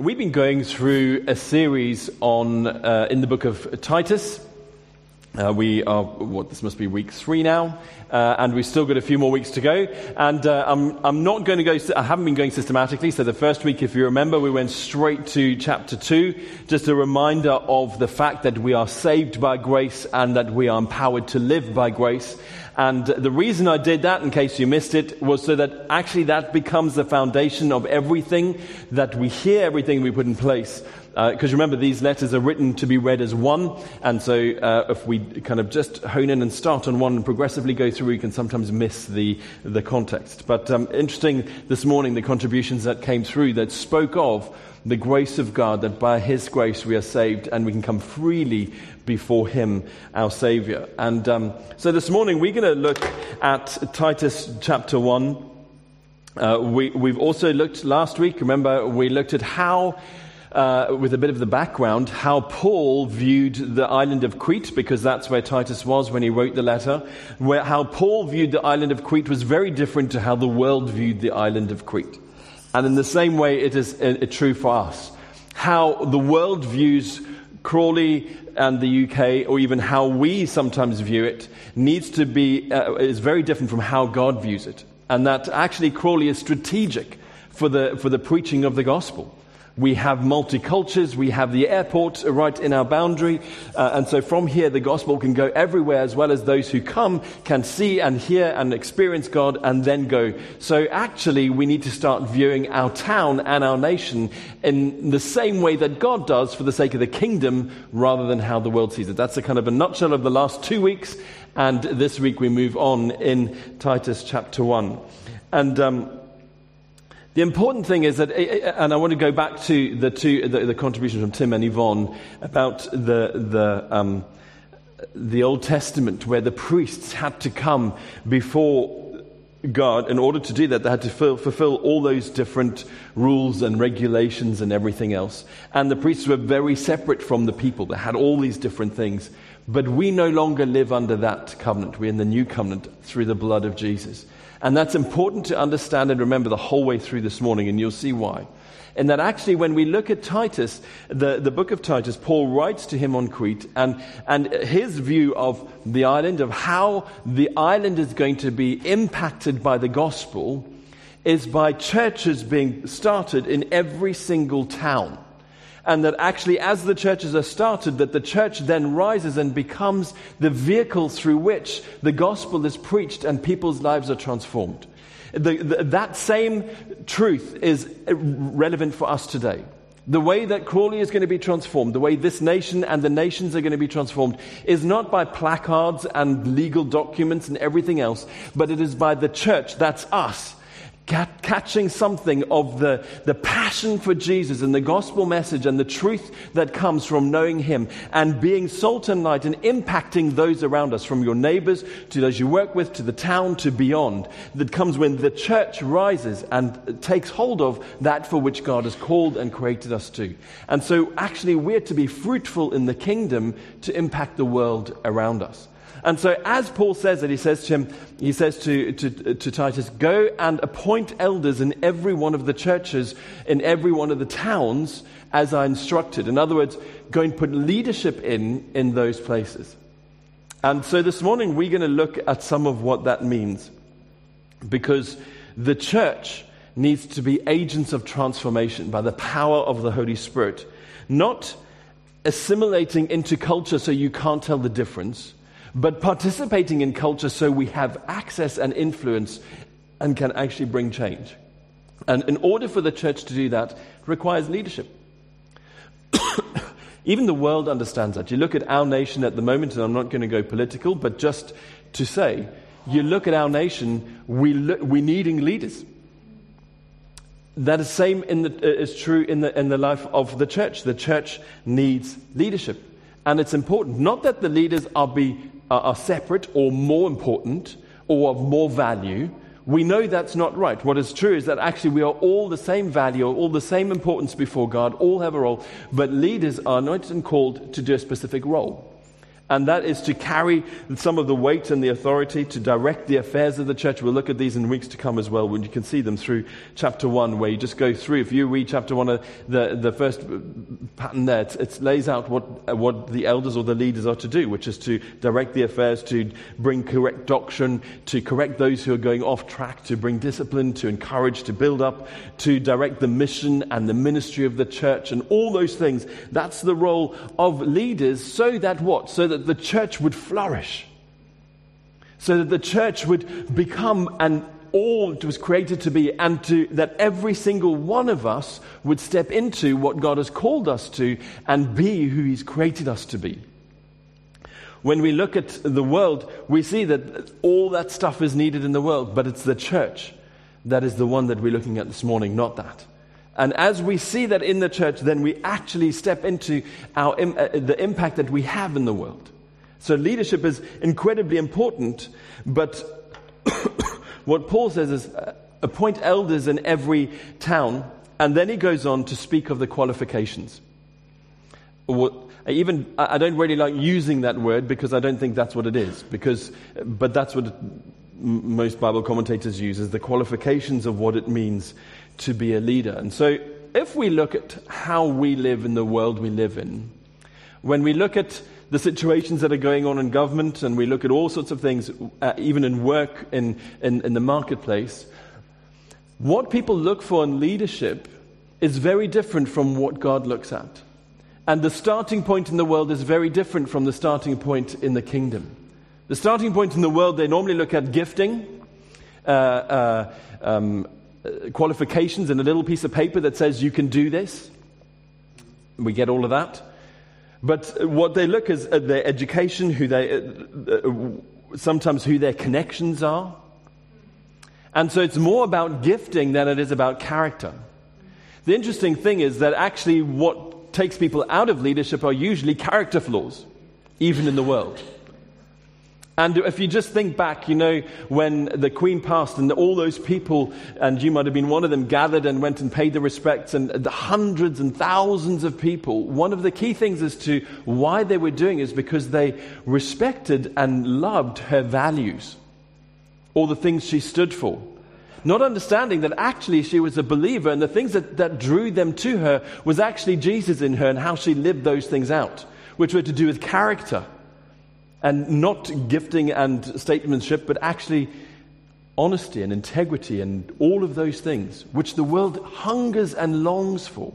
We've been going through a series on uh, in the book of Titus. Uh, we are what this must be week three now, uh, and we've still got a few more weeks to go. And uh, I'm, I'm not going to go. I haven't been going systematically. So the first week, if you remember, we went straight to chapter two, just a reminder of the fact that we are saved by grace and that we are empowered to live by grace. And the reason I did that, in case you missed it, was so that actually that becomes the foundation of everything that we hear, everything we put in place. Because uh, remember, these letters are written to be read as one, and so uh, if we kind of just hone in and start on one and progressively go through, we can sometimes miss the, the context. But um, interesting this morning, the contributions that came through that spoke of the grace of God, that by His grace we are saved and we can come freely before Him, our Savior. And um, so this morning we're going to look at Titus chapter 1. Uh, we, we've also looked last week, remember, we looked at how. Uh, with a bit of the background, how Paul viewed the island of Crete, because that's where Titus was when he wrote the letter. Where, how Paul viewed the island of Crete was very different to how the world viewed the island of Crete. And in the same way, it is uh, true for us. How the world views Crawley and the UK, or even how we sometimes view it, needs to be, uh, is very different from how God views it. And that actually Crawley is strategic for the, for the preaching of the gospel. We have multicultures. We have the airport right in our boundary. Uh, and so from here, the gospel can go everywhere as well as those who come can see and hear and experience God and then go. So actually, we need to start viewing our town and our nation in the same way that God does for the sake of the kingdom rather than how the world sees it. That's a kind of a nutshell of the last two weeks. And this week we move on in Titus chapter 1. And, um, the important thing is that, and I want to go back to the two, the, the contribution from Tim and Yvonne about the, the, um, the Old Testament where the priests had to come before God. In order to do that, they had to fill, fulfill all those different rules and regulations and everything else. And the priests were very separate from the people. They had all these different things. But we no longer live under that covenant. We're in the new covenant through the blood of Jesus. And that's important to understand and remember the whole way through this morning, and you'll see why. And that actually, when we look at Titus, the, the book of Titus, Paul writes to him on Crete, and, and his view of the island, of how the island is going to be impacted by the gospel, is by churches being started in every single town and that actually as the churches are started that the church then rises and becomes the vehicle through which the gospel is preached and people's lives are transformed. The, the, that same truth is relevant for us today. The way that Crawley is going to be transformed, the way this nation and the nations are going to be transformed, is not by placards and legal documents and everything else, but it is by the church, that's us, catching something of the, the passion for Jesus and the gospel message and the truth that comes from knowing Him and being salt and light and impacting those around us, from your neighbors to those you work with to the town to beyond, that comes when the church rises and takes hold of that for which God has called and created us to. And so, actually, we're to be fruitful in the kingdom to impact the world around us. And so, as Paul says it, he says to him, he says to, to, to, Titus, Go and appoint elders in every one of the churches, in every one of the towns, as I instructed. In other words, go and put leadership in in those places. And so this morning, we're going to look at some of what that means. Because the church needs to be agents of transformation by the power of the Holy Spirit, not assimilating into culture so you can't tell the difference but participating in culture so we have access and influence and can actually bring change. And in order for the church to do that, requires leadership. Even the world understands that. You look at our nation at the moment, and I'm not going to go political, but just to say, you look at our nation, we lo- we're needing leaders. That is same in the, uh, is true in the, in the life of the church. The church needs leadership. And it's important, not that the leaders are be are separate or more important or of more value, we know that's not right. What is true is that actually we are all the same value, all the same importance before God, all have a role, but leaders are not called to do a specific role. And that is to carry some of the weight and the authority to direct the affairs of the church. We'll look at these in weeks to come as well, when you can see them through chapter 1, where you just go through. If you read chapter 1, uh, the, the first pattern there, it, it lays out what, uh, what the elders or the leaders are to do, which is to direct the affairs, to bring correct doctrine, to correct those who are going off track, to bring discipline, to encourage, to build up, to direct the mission and the ministry of the church, and all those things. That's the role of leaders, so that what? So that that the church would flourish, so that the church would become an all it was created to be, and to, that every single one of us would step into what God has called us to and be who He's created us to be. When we look at the world, we see that all that stuff is needed in the world, but it's the church that is the one that we're looking at this morning, not that. And as we see that in the church, then we actually step into our, uh, the impact that we have in the world. So leadership is incredibly important, but what Paul says is uh, appoint elders in every town, and then he goes on to speak of the qualifications. even I don't really like using that word because I don't think that's what it is. Because, but that's what most Bible commentators use as the qualifications of what it means to be a leader. And so, if we look at how we live in the world we live in, when we look at the situations that are going on in government and we look at all sorts of things, uh, even in work, in, in, in the marketplace, what people look for in leadership is very different from what God looks at. And the starting point in the world is very different from the starting point in the kingdom. The starting point in the world, they normally look at gifting, uh, uh, um, qualifications and a little piece of paper that says you can do this. We get all of that. But what they look is at their education, who they, uh, uh, sometimes who their connections are. And so it's more about gifting than it is about character. The interesting thing is that actually what takes people out of leadership are usually character flaws, even in the world. And if you just think back, you know, when the Queen passed and all those people, and you might have been one of them, gathered and went and paid the respects, and the hundreds and thousands of people, one of the key things as to why they were doing is because they respected and loved her values, all the things she stood for. Not understanding that actually she was a believer, and the things that, that drew them to her was actually Jesus in her and how she lived those things out, which were to do with character and not gifting and statesmanship, but actually honesty and integrity and all of those things, which the world hungers and longs for.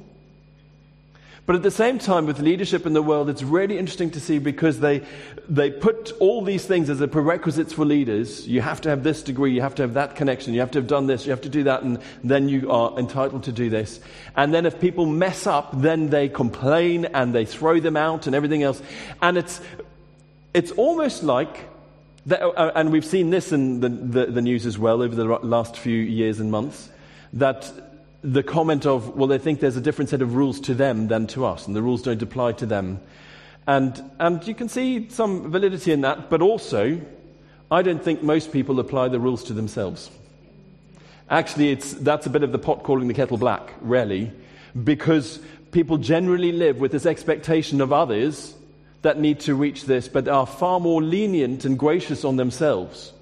But at the same time, with leadership in the world, it's really interesting to see because they, they put all these things as a prerequisites for leaders. You have to have this degree, you have to have that connection, you have to have done this, you have to do that, and then you are entitled to do this. And then if people mess up, then they complain and they throw them out and everything else. And it's it's almost like, that, uh, uh, and we've seen this in the, the, the news as well over the last few years and months, that the comment of, well, they think there's a different set of rules to them than to us, and the rules don't apply to them. And, and you can see some validity in that, but also, I don't think most people apply the rules to themselves. Actually, it's, that's a bit of the pot calling the kettle black, really, because people generally live with this expectation of others that need to reach this, but are far more lenient and gracious on themselves.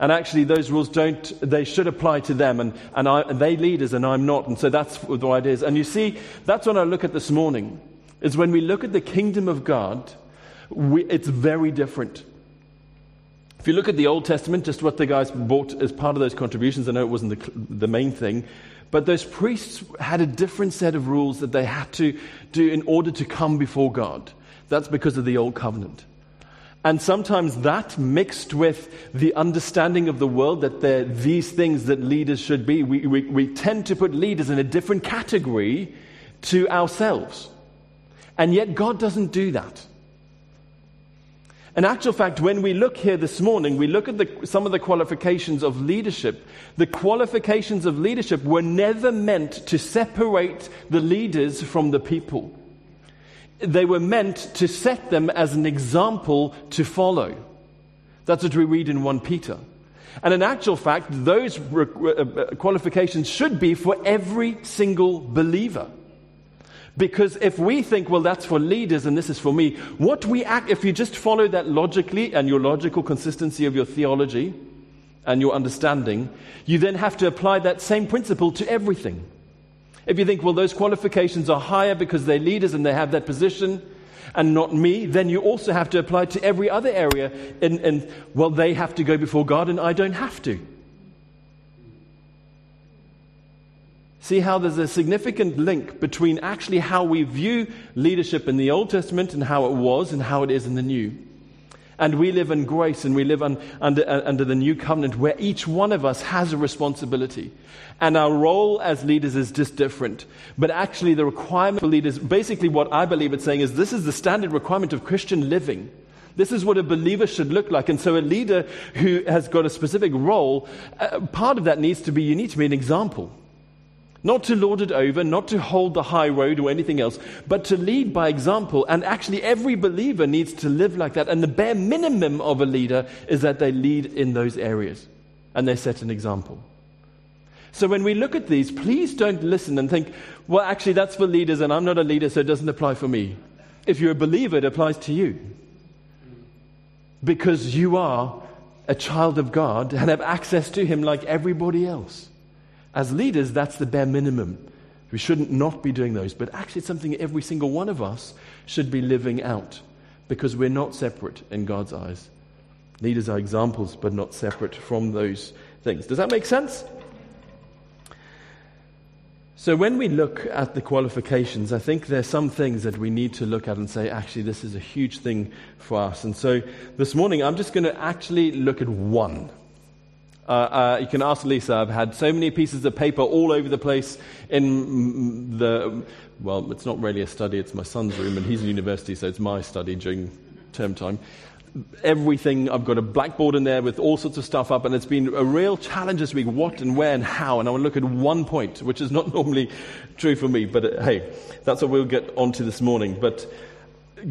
And actually, those rules don't, they should apply to them, and, and, I, and they leaders, and I'm not. And so that's the way it is. And you see, that's what I look at this morning, is when we look at the kingdom of God, we, it's very different. If you look at the Old Testament, just what the guys brought as part of those contributions, I know it wasn't the, the main thing, but those priests had a different set of rules that they had to do in order to come before God. That's because of the old covenant. And sometimes that mixed with the understanding of the world that they're these things that leaders should be, we, we, we tend to put leaders in a different category to ourselves. And yet God doesn't do that. In actual fact, when we look here this morning, we look at the, some of the qualifications of leadership. The qualifications of leadership were never meant to separate the leaders from the people they were meant to set them as an example to follow. That's what we read in 1 Peter. And in actual fact, those uh, uh, qualifications should be for every single believer. Because if we think, well, that's for leaders and this is for me, what we act, if you just follow that logically and your logical consistency of your theology and your understanding, you then have to apply that same principle to everything. If you think, well, those qualifications are higher because they're leaders and they have that position and not me, then you also have to apply to every other area. And, and well, they have to go before God and I don't have to. See how there's a significant link between actually how we view leadership in the Old Testament and how it was and how it is in the New. And we live in grace and we live un, under, uh, under the new covenant where each one of us has a responsibility. And our role as leaders is just different. But actually, the requirement for leaders, basically, what I believe it's saying is this is the standard requirement of Christian living. This is what a believer should look like. And so, a leader who has got a specific role, uh, part of that needs to be you need to be an example. Not to lord it over, not to hold the high road or anything else, but to lead by example. And actually, every believer needs to live like that. And the bare minimum of a leader is that they lead in those areas and they set an example. So when we look at these, please don't listen and think, well, actually, that's for leaders and I'm not a leader, so it doesn't apply for me. If you're a believer, it applies to you. Because you are a child of God and have access to Him like everybody else. As leaders, that's the bare minimum. We shouldn't not be doing those, but actually, it's something every single one of us should be living out because we're not separate in God's eyes. Leaders are examples, but not separate from those things. Does that make sense? So, when we look at the qualifications, I think there are some things that we need to look at and say, actually, this is a huge thing for us. And so, this morning, I'm just going to actually look at one uh, uh, you can ask Lisa. I've had so many pieces of paper all over the place in the. Well, it's not really a study, it's my son's room, and he's in university, so it's my study during term time. Everything, I've got a blackboard in there with all sorts of stuff up, and it's been a real challenge this week what and where and how. And I want to look at one point, which is not normally true for me, but uh, hey, that's what we'll get onto this morning. But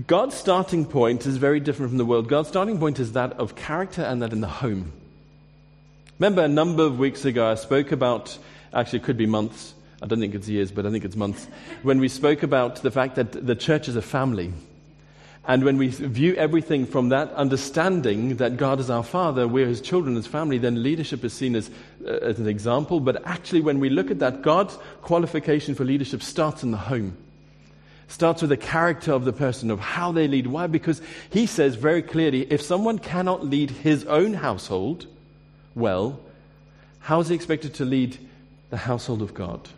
God's starting point is very different from the world. God's starting point is that of character and that in the home. Remember, a number of weeks ago, I spoke about, actually, it could be months. I don't think it's years, but I think it's months. When we spoke about the fact that the church is a family. And when we view everything from that understanding that God is our Father, we're His children, His family, then leadership is seen as, uh, as an example. But actually, when we look at that, God's qualification for leadership starts in the home. Starts with the character of the person, of how they lead. Why? Because He says very clearly if someone cannot lead his own household, well, how is he expected to lead the household of God?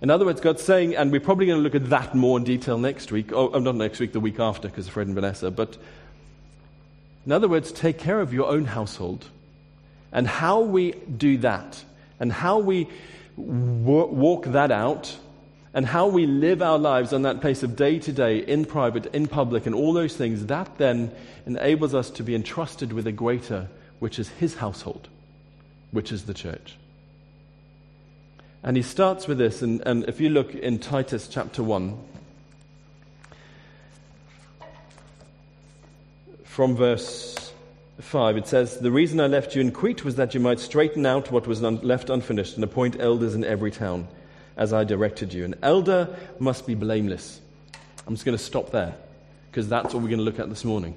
In other words, God's saying, and we're probably going to look at that more in detail next week, oh, oh not next week, the week after, because of Fred and Vanessa, but in other words, take care of your own household. And how we do that, and how we walk that out, and how we live our lives on that place of day to day, in private, in public, and all those things, that then enables us to be entrusted with a greater which is his household, which is the church. And he starts with this, and, and if you look in Titus chapter 1, from verse 5, it says, The reason I left you in Crete was that you might straighten out what was left unfinished and appoint elders in every town, as I directed you. An elder must be blameless. I'm just going to stop there, because that's what we're going to look at this morning.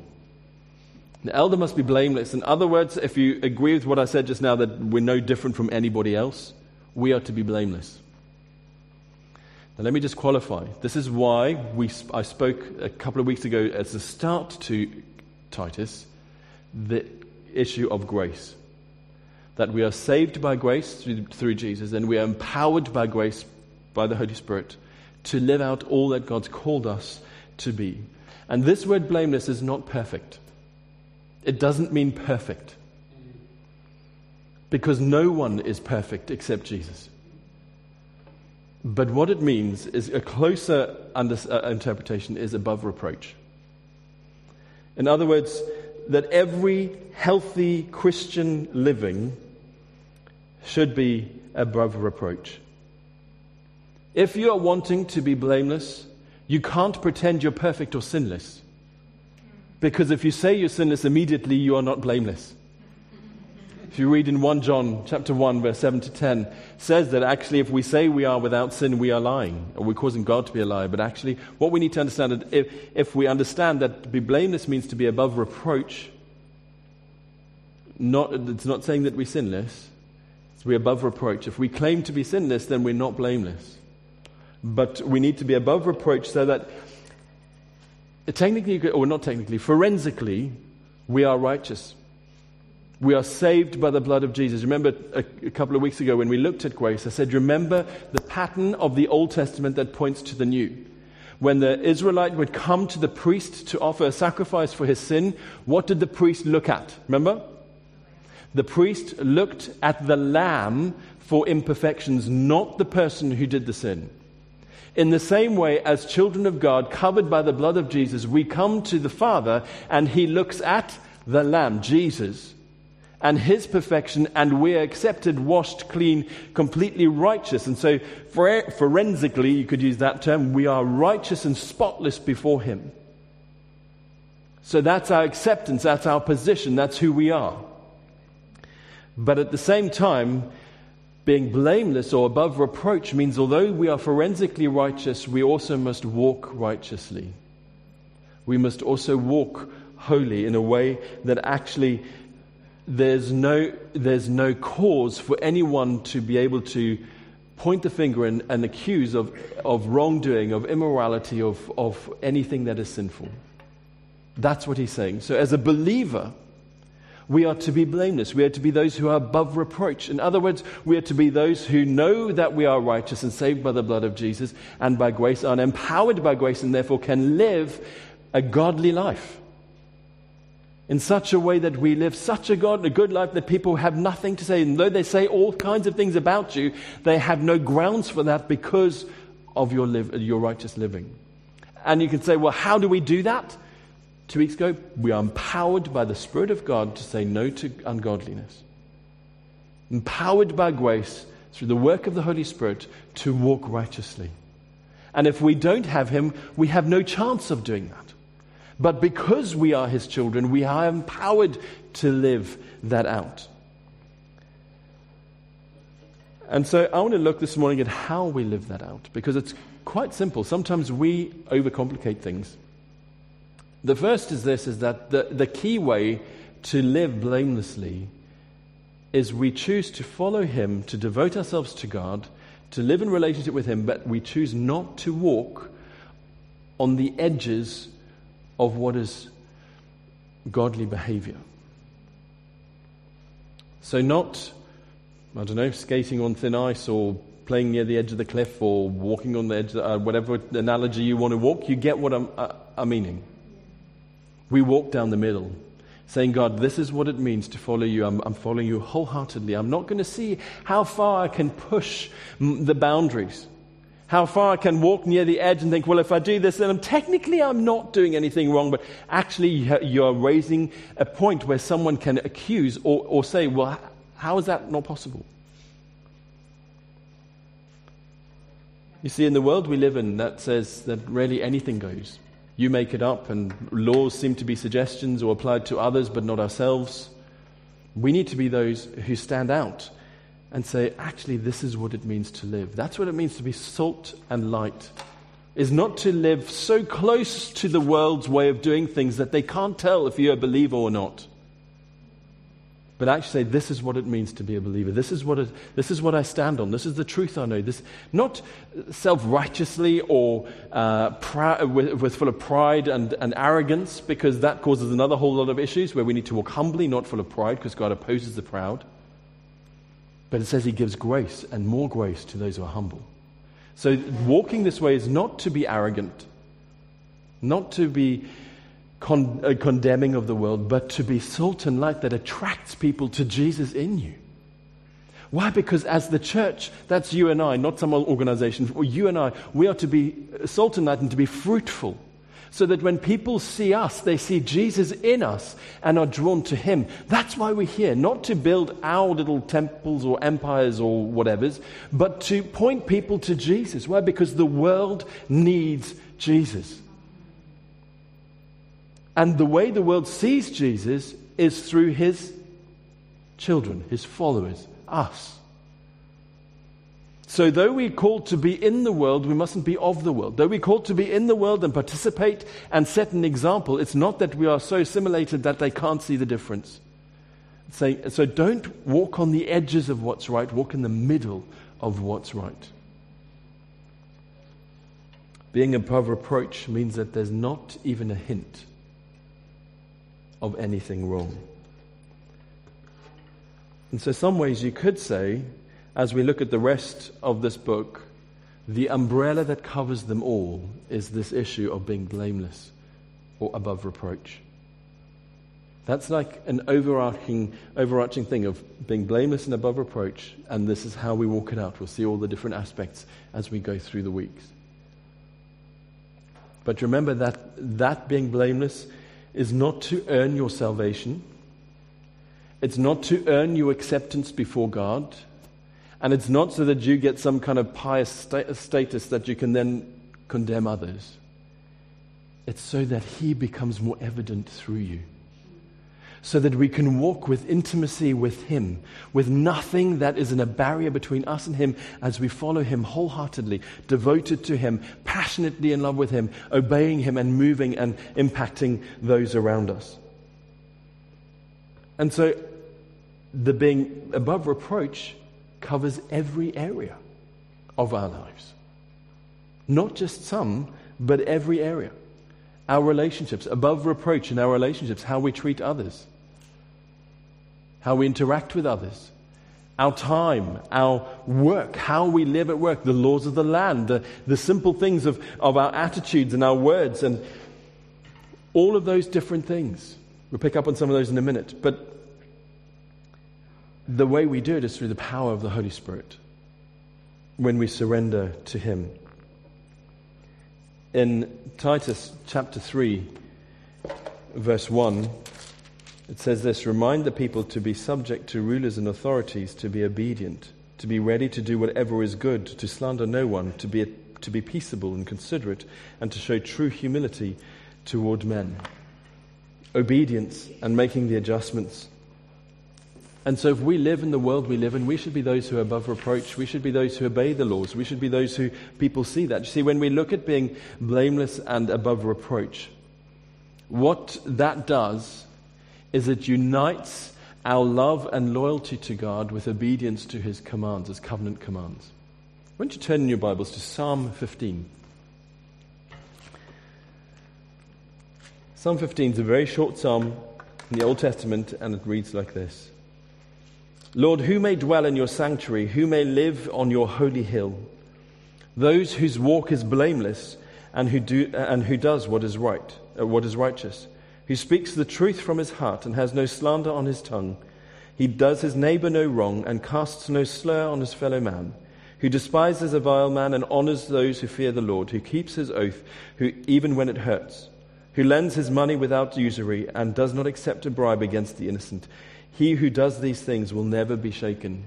The elder must be blameless. In other words, if you agree with what I said just now, that we're no different from anybody else, we are to be blameless. Now, let me just qualify. This is why we, I spoke a couple of weeks ago as a start to Titus, the issue of grace. That we are saved by grace through, through Jesus, and we are empowered by grace by the Holy Spirit to live out all that God's called us to be. And this word blameless is not perfect. It doesn't mean perfect. Because no one is perfect except Jesus. But what it means is a closer under, uh, interpretation is above reproach. In other words, that every healthy Christian living should be above reproach. If you are wanting to be blameless, you can't pretend you're perfect or sinless. Because if you say you're sinless immediately, you are not blameless. If you read in 1 John chapter 1 verse 7 to 10 says that actually if we say we are without sin we are lying or we're causing God to be a liar. But actually what we need to understand is if, if we understand that to be blameless means to be above reproach not it's not saying that we're sinless. We're above reproach. If we claim to be sinless then we're not blameless. But we need to be above reproach so that technically or not technically forensically we are righteous we are saved by the blood of Jesus. Remember a, a, couple of weeks ago when we looked at grace, I said, remember the pattern of the Old Testament that points to the new. When the Israelite would come to the priest to offer a sacrifice for his sin, what did the priest look at? Remember? The priest looked at the lamb for imperfections, not the person who did the sin. In the same way, as children of God, covered by the blood of Jesus, we come to the Father and he looks at the lamb, Jesus, and his perfection, and we're accepted, washed, clean, completely righteous. And so, forensically, you could use that term, we are righteous and spotless before him. So that's our acceptance, that's our position, that's who we are. But at the same time, being blameless or above reproach means although we are forensically righteous, we also must walk righteously. We must also walk holy in a way that actually there's no, there's no cause for anyone to be able to point the finger and, and accuse of, of wrongdoing, of immorality, of, of anything that is sinful. That's what he's saying. So, as a believer, we are to be blameless. We are to be those who are above reproach. In other words, we are to be those who know that we are righteous and saved by the blood of Jesus and by grace, are empowered by grace, and therefore can live a godly life in such a way that we live such a, God, a good life that people have nothing to say. And though they say all kinds of things about you, they have no grounds for that because of your, live, your righteous living. And you can say, well, how do we do that? Two weeks ago, we are empowered by the Spirit of God to say no to ungodliness. Empowered by grace through the work of the Holy Spirit to walk righteously. And if we don't have Him, we have no chance of doing that. But because we are his children, we are empowered to live that out. And so I want to look this morning at how we live that out because it's quite simple. Sometimes we overcomplicate things. The first is this is that the, the key way to live blamelessly is we choose to follow him, to devote ourselves to God, to live in relationship with him, but we choose not to walk on the edges of what is godly behavior. So, not, I don't know, skating on thin ice or playing near the edge of the cliff or walking on the edge, uh, whatever analogy you want to walk, you get what I'm, uh, I'm meaning. We walk down the middle, saying, God, this is what it means to follow you. I'm, I'm following you wholeheartedly. I'm not going to see how far I can push the boundaries. How far I can walk near the edge and think, well, if I do this, then I'm, technically I'm not doing anything wrong, but actually you're raising a point where someone can accuse or, or say, well, how is that not possible? You see, in the world we live in, that says that really anything goes. You make it up, and laws seem to be suggestions or applied to others, but not ourselves. We need to be those who stand out and say, actually, this is what it means to live. That's what it means to be salt and light. Is not to live so close to the world's way of doing things that they can't tell if you're a believer or not. But actually say, this is what it means to be a believer. This is what, it, this is what I stand on. This is the truth I know. This, not self righteously or uh, with, with, full of pride and, and arrogance, because that causes another whole lot of issues where we need to walk humbly, not full of pride, because God opposes the proud. But it says he gives grace and more grace to those who are humble. So walking this way is not to be arrogant, not to be con- uh, condemning of the world, but to be salt and light that attracts people to Jesus in you. Why? Because as the church, that's you and I, not some organization, or you and I, we are to be salt and light and to be fruitful so that when people see us, they see Jesus in us and are drawn to Him. That's why we're here, not to build our little temples or empires or whatever's, but to point people to Jesus. Why? Because the world needs Jesus. And the way the world sees Jesus is through His children, his followers, us. So, though we're called to be in the world, we mustn't be of the world. Though we're called to be in the world and participate and set an example, it's not that we are so assimilated that they can't see the difference. So, don't walk on the edges of what's right, walk in the middle of what's right. Being above reproach means that there's not even a hint of anything wrong. And so, some ways you could say, as we look at the rest of this book, the umbrella that covers them all is this issue of being blameless or above reproach. That's like an overarching, overarching thing of being blameless and above reproach, and this is how we walk it out. We'll see all the different aspects as we go through the weeks. But remember that that being blameless is not to earn your salvation. It's not to earn your acceptance before God. And it's not so that you get some kind of pious status that you can then condemn others. It's so that He becomes more evident through you so that we can walk with intimacy with Him, with nothing that is in a barrier between us and Him as we follow Him wholeheartedly, devoted to Him, passionately in love with Him, obeying Him and moving and impacting those around us. And so the being above reproach covers every area of our lives. Not just some, but every area. Our relationships, above reproach in our relationships, how we treat others how we interact with others, our time, our work, how we live at work, the laws of the land, the, the simple things of, of our attitudes and our words, and all of those different things. We'll pick up on some of those in a minute. But the way we do it is through the power of the Holy Spirit when we surrender to Him. In Titus chapter 3, verse 1, it says this Remind the people to be subject to rulers and authorities, to be obedient, to be ready to do whatever is good, to slander no one, to be, to be peaceable and considerate, and to show true humility toward men. Obedience and making the adjustments. And so, if we live in the world we live in, we should be those who are above reproach. We should be those who obey the laws. We should be those who people see that. You see, when we look at being blameless and above reproach, what that does is it unites our love and loyalty to God with obedience to his commands, his covenant commands. Why don't you turn in your Bibles to Psalm 15? Psalm 15 is a very short psalm in the Old Testament, and it reads like this Lord, who may dwell in your sanctuary? Who may live on your holy hill? Those whose walk is blameless and who, do, and who does what is right, uh, what is righteous who speaks the truth from his heart and has no slander on his tongue. He does his neighbor no wrong and casts no slur on his fellow man, who despises a vile man and honors those who fear the Lord, who keeps his oath, who even when it hurts, who lends his money without usury and does not accept a bribe against the innocent. He who does these things will never be shaken.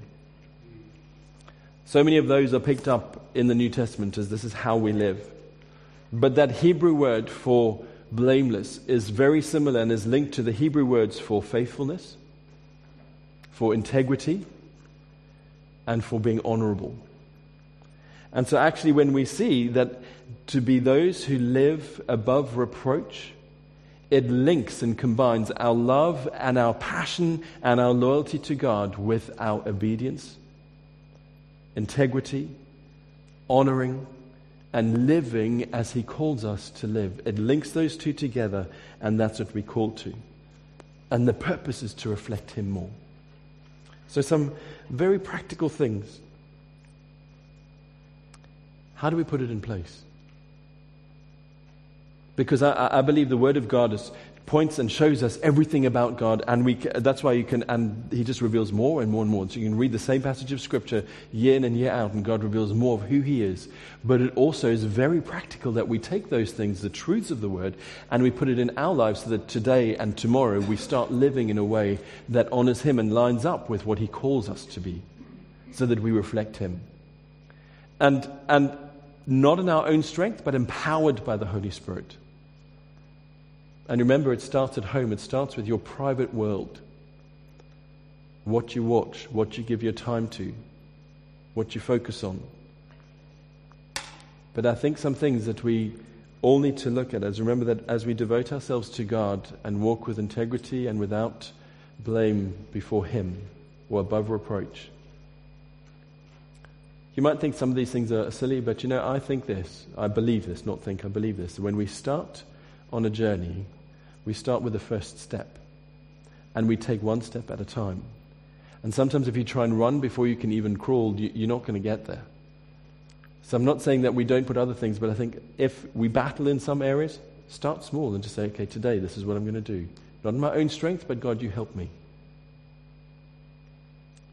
So many of those are picked up in the New Testament as this is how we live. But that Hebrew word for blameless is very similar and is linked to the Hebrew words for faithfulness, for integrity, and for being honorable. And so, actually, when we see that to be those who live above reproach, it links and combines our love and our passion and our loyalty to God with our obedience, integrity, honoring, and living as He calls us to live. It links those two together, and that's what we call to. And the purpose is to reflect Him more. So, some very practical things. How do we put it in place? Because I, I believe the Word of God is points and shows us everything about God, and we, that's why you can, and He just reveals more and more and more. So you can read the same passage of Scripture year in and year out, and God reveals more of who He is. But it also is very practical that we take those things, the truths of the Word, and we put it in our lives so that today and tomorrow we start living in a way that honors Him and lines up with what He calls us to be, so that we reflect Him. And, and not in our own strength, but empowered by the Holy Spirit. And remember, it starts at home, it starts with your private world. what you watch, what you give your time to, what you focus on. But I think some things that we all need to look at is remember that as we devote ourselves to God and walk with integrity and without blame before Him or above reproach. You might think some of these things are silly, but you know, I think this. I believe this, not think, I believe this. When we start on a journey, we start with the first step. And we take one step at a time. And sometimes if you try and run before you can even crawl, you're not going to get there. So I'm not saying that we don't put other things, but I think if we battle in some areas, start small and just say, okay, today this is what I'm going to do. Not in my own strength, but God, you help me.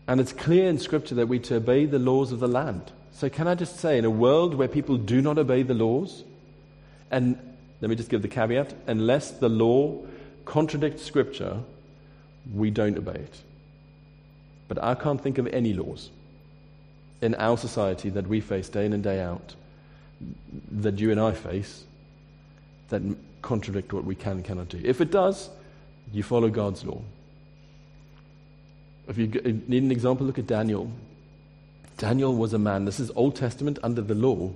And it's clear in Scripture that we to obey the laws of the land. So can I just say, in a world where people do not obey the laws, and let me just give the caveat, unless the law contradicts Scripture, we don't obey it. But I can't think of any laws in our society that we face day in and day out, that you and I face, that contradict what we can and cannot do. If it does, you follow God's law. If you need an example, look at Daniel. Daniel was a man, this is Old Testament under the law.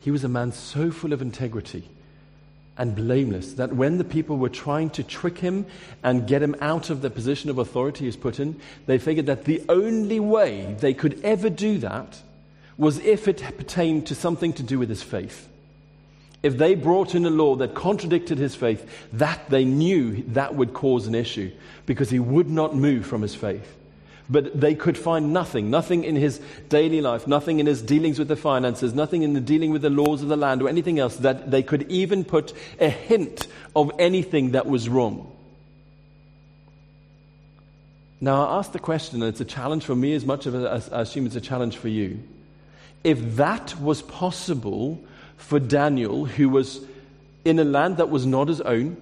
He was a man so full of integrity and blameless that when the people were trying to trick him and get him out of the position of authority he's put in, they figured that the only way they could ever do that was if it pertained to something to do with his faith. If they brought in a law that contradicted his faith, that they knew that would cause an issue because he would not move from his faith. But they could find nothing, nothing in his daily life, nothing in his dealings with the finances, nothing in the dealing with the laws of the land or anything else that they could even put a hint of anything that was wrong. Now, I ask the question, and it's a challenge for me as much as I assume it's a challenge for you. If that was possible for Daniel, who was in a land that was not his own,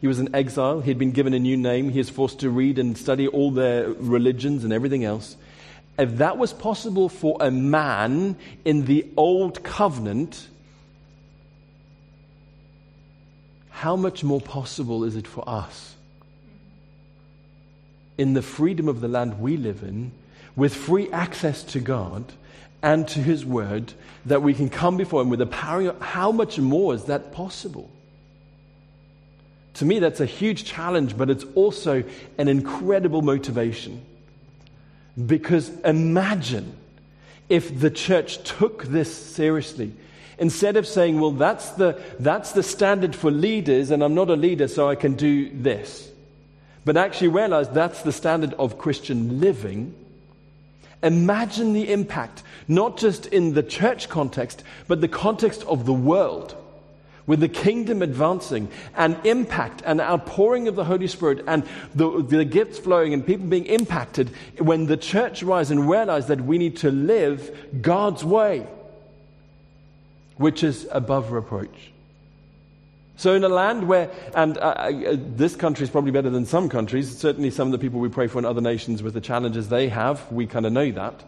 he was an exile. He had been given a new name. He is forced to read and study all their religions and everything else. If that was possible for a man in the old covenant, how much more possible is it for us? In the freedom of the land we live in, with free access to God and to His Word, that we can come before Him with the power. How much more is that possible? To me, that's a huge challenge, but it's also an incredible motivation. Because imagine if the church took this seriously. Instead of saying, well, that's the, that's the standard for leaders, and I'm not a leader, so I can do this. But actually realize that's the standard of Christian living. Imagine the impact, not just in the church context, but the context of the world with the kingdom advancing and impact and outpouring of the Holy Spirit and the, the gifts flowing and people being impacted when the church rise and realize that we need to live God's way, which is above reproach. So, in a land where, and uh, uh, this country is probably better than some countries, certainly some of the people we pray for in other nations with the challenges they have, we kind of know that.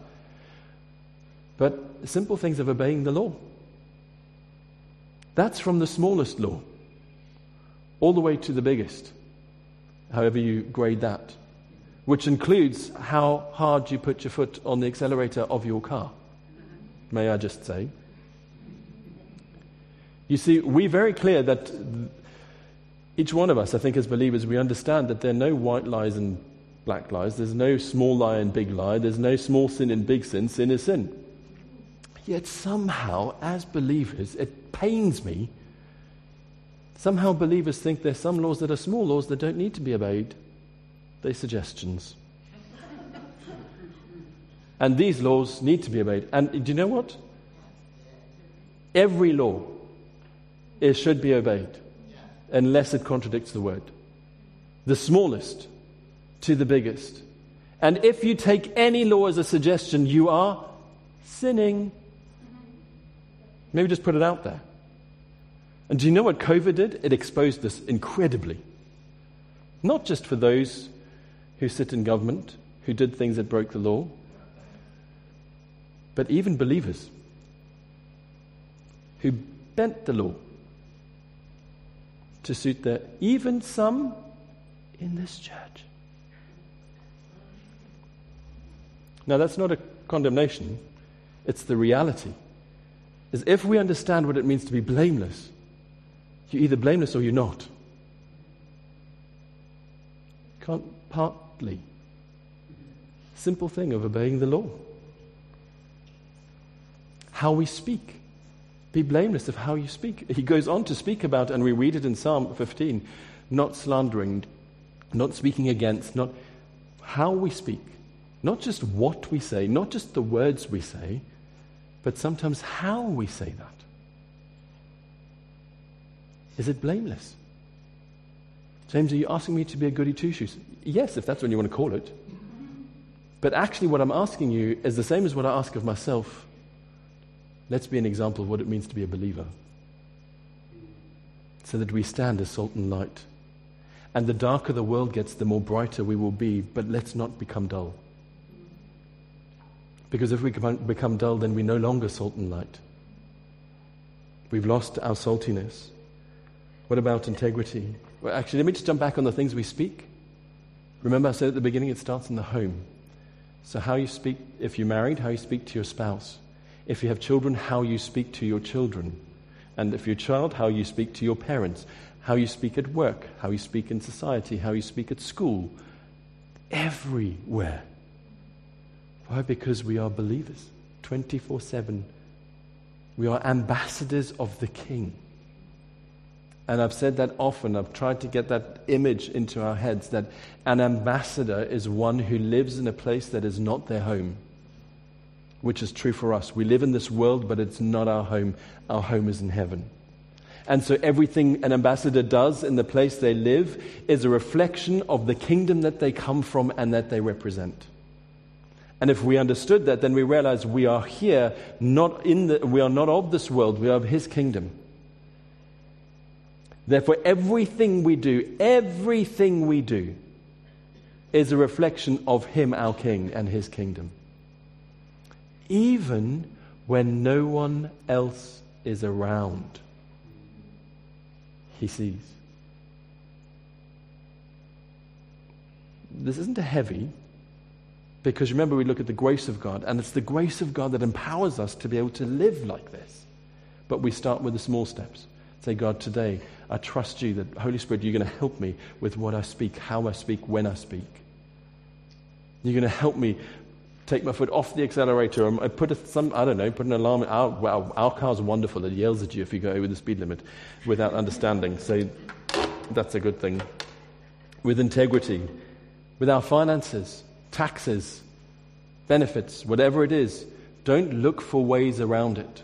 But simple things of obeying the law. That's from the smallest law all the way to the biggest, however you grade that, which includes how hard you put your foot on the accelerator of your car, may I just say. You see, we're very clear that each one of us, I think, as believers, we understand that there are no white lies and black lies. There's no small lie and big lie. There's no small sin and big sin. Sin is sin. Yet somehow, as believers, it pains me. Somehow, believers think there's some laws that are small laws that don't need to be obeyed. They're suggestions. and these laws need to be obeyed. And do you know what? Every law it should be obeyed unless it contradicts the word. The smallest to the biggest. And if you take any law as a suggestion, you are sinning. Maybe just put it out there. And do you know what COVID did? It exposed this incredibly. Not just for those who sit in government, who did things that broke the law, but even believers who bent the law to suit their, even some in this church. Now, that's not a condemnation, it's the reality. Is if we understand what it means to be blameless, you're either blameless or you're not. Can't partly. Simple thing of obeying the law. How we speak. Be blameless of how you speak. He goes on to speak about, and we read it in Psalm 15, not slandering, not speaking against, not how we speak. Not just what we say, not just the words we say, but sometimes how we say that. Is it blameless? James, are you asking me to be a goody two shoes? Yes, if that's what you want to call it. But actually, what I'm asking you is the same as what I ask of myself. Let's be an example of what it means to be a believer. So that we stand as salt and light. And the darker the world gets, the more brighter we will be, but let's not become dull. Because if we become dull, then we're no longer salt and light. We've lost our saltiness. What about integrity? Well, actually, let me just jump back on the things we speak. Remember, I said at the beginning it starts in the home. So, how you speak, if you're married, how you speak to your spouse. If you have children, how you speak to your children. And if you're a child, how you speak to your parents. How you speak at work. How you speak in society. How you speak at school. Everywhere. Why? Because we are believers 24 7. We are ambassadors of the King. And I've said that often. I've tried to get that image into our heads that an ambassador is one who lives in a place that is not their home, which is true for us. We live in this world, but it's not our home. Our home is in heaven. And so everything an ambassador does in the place they live is a reflection of the kingdom that they come from and that they represent. And if we understood that, then we realize we are here, not in the, we are not of this world, we are of His kingdom. Therefore, everything we do, everything we do, is a reflection of Him, our King, and His kingdom. Even when no one else is around, He sees. This isn't a heavy, because remember, we look at the grace of God, and it's the grace of God that empowers us to be able to live like this. But we start with the small steps. Say, God, today I trust you that, Holy Spirit, you're going to help me with what I speak, how I speak, when I speak. You're going to help me take my foot off the accelerator and put a, some, I don't know, put an alarm. Our, well, our car's wonderful. It yells at you if you go over the speed limit without understanding. So that's a good thing. With integrity, with our finances, taxes, benefits, whatever it is, don't look for ways around it.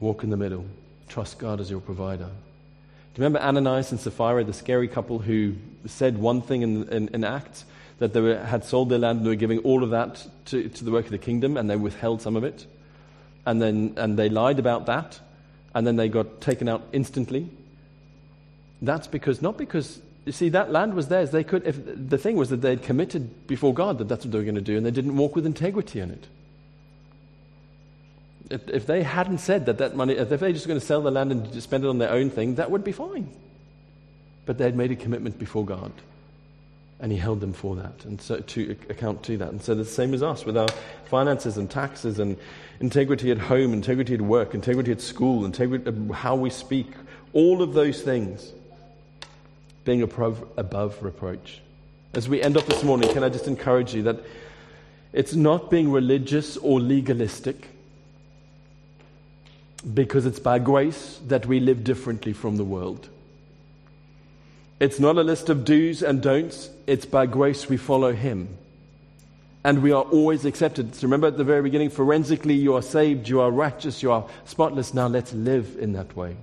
Walk in the middle. Trust God as your provider. Do you remember Ananias and Sapphira, the scary couple who said one thing in, in, in Acts, that they were, had sold their land and they were giving all of that to, to the work of the kingdom, and they withheld some of it? And then and they lied about that, and then they got taken out instantly. That's because, not because, you see, that land was theirs. They could, if, the thing was that they'd committed before God that that's what they were going to do, and they didn't walk with integrity in it. If, if they hadn't said that that money, if they were just going to sell the land and spend it on their own thing, that would be fine. But they had made a commitment before God. And he held them for that and so to account to that. And so the same as us with our finances and taxes and integrity at home, integrity at work, integrity at school, integrity uh, how we speak, all of those things being above, reproach. As we end off this morning, can I just encourage you that it's not being religious or legalistic because it's by grace that we live differently from the world. It's not a list of do's and don'ts, it's by grace we follow Him. And we are always accepted. So remember at the very beginning, forensically, you are saved, you are righteous, you are spotless. Now let's live in that way.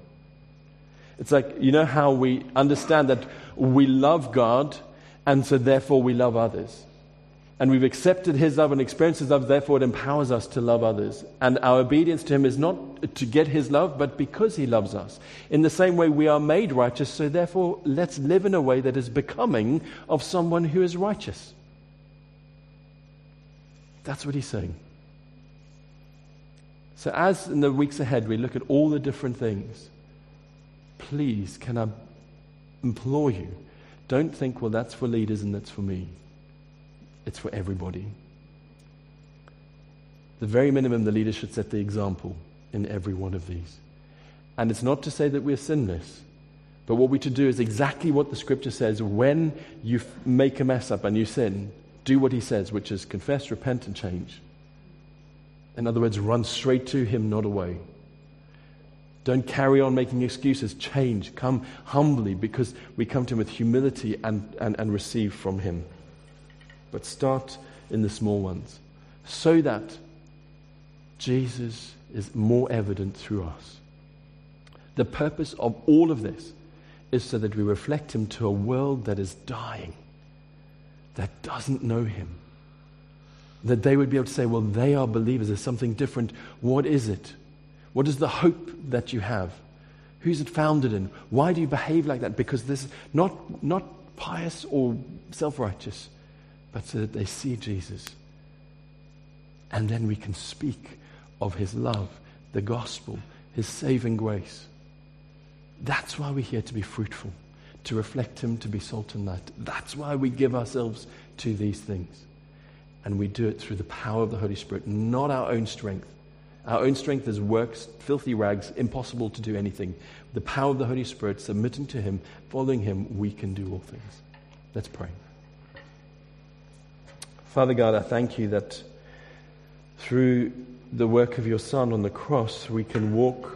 It's like, you know how we understand that we love God, and so therefore we love others and we've accepted His love and experienced His love, therefore it empowers us to love others. And our obedience to Him is not to get His love, but because He loves us. In the same way, we are made righteous, so therefore let's live in a way that is becoming of someone who is righteous. That's what He's saying. So, as in the weeks ahead we look at all the different things, please, can I implore you, don't think, well, that's for leaders and that's for me it's for everybody. The very minimum, the leader should set the example in every one of these. And it's not to say that we're sinless, but what we're to do is exactly what the scripture says. When you f- make a mess up and you sin, do what he says, which is confess, repent, and change. In other words, run straight to him, not away. Don't carry on making excuses. Change. Come humbly because we come to him with humility and, and, and receive from him. But start in the small ones so that Jesus is more evident through us. The purpose of all of this is so that we reflect him to a world that is dying, that doesn't know him. That they would be able to say, well, they are believers. There's something different. What is it? What is the hope that you have? Who's it founded in? Why do you behave like that? Because this is not, not pious or self righteous, but so that they see Jesus. And then we can speak of his love, the gospel, his saving grace. That's why we're here to be fruitful, to reflect him, to be salt and light. That's why we give ourselves to these things. And we do it through the power of the Holy Spirit, not our own strength. Our own strength is works, filthy rags, impossible to do anything. The power of the Holy Spirit, submitting to Him, following Him, we can do all things. Let's pray. Father God, I thank you that through the work of your Son on the cross, we can walk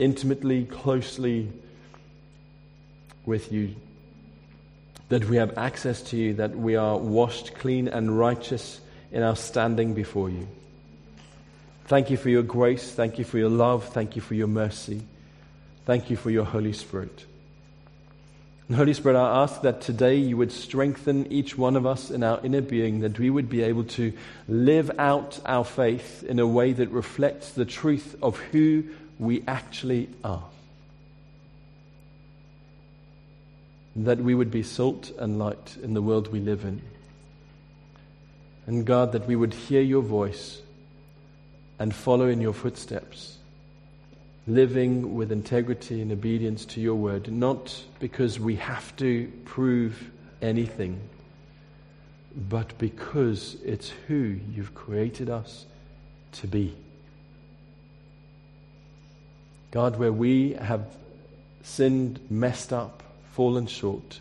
intimately, closely with you. That we have access to you, that we are washed clean and righteous in our standing before you. Thank you for your grace. Thank you for your love. Thank you for your mercy. Thank you for your Holy Spirit. And Holy Spirit, I ask that today you would strengthen each one of us in our inner being, that we would be able to live out our faith in a way that reflects the truth of who we actually are. That we would be salt and light in the world we live in. And God, that we would hear your voice and follow in your footsteps, living with integrity and obedience to your word, not because we have to prove anything, but because it's who you've created us to be. God, where we have sinned, messed up, fallen short,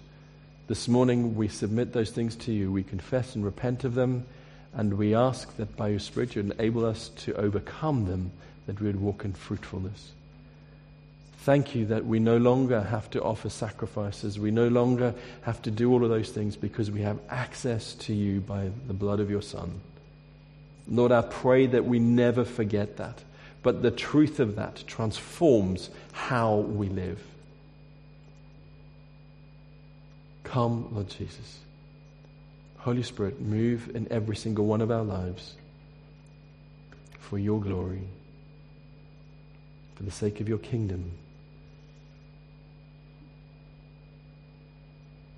this morning we submit those things to you. We confess and repent of them and we ask that by your Spirit you enable us to overcome them, that we would walk in fruitfulness. Thank you that we no longer have to offer sacrifices. We no longer have to do all of those things because we have access to you by the blood of your Son. Lord, I pray that we never forget that, but the truth of that transforms how we live. Come, Lord Jesus. Holy Spirit, move in every single one of our lives for your glory, for the sake of your kingdom.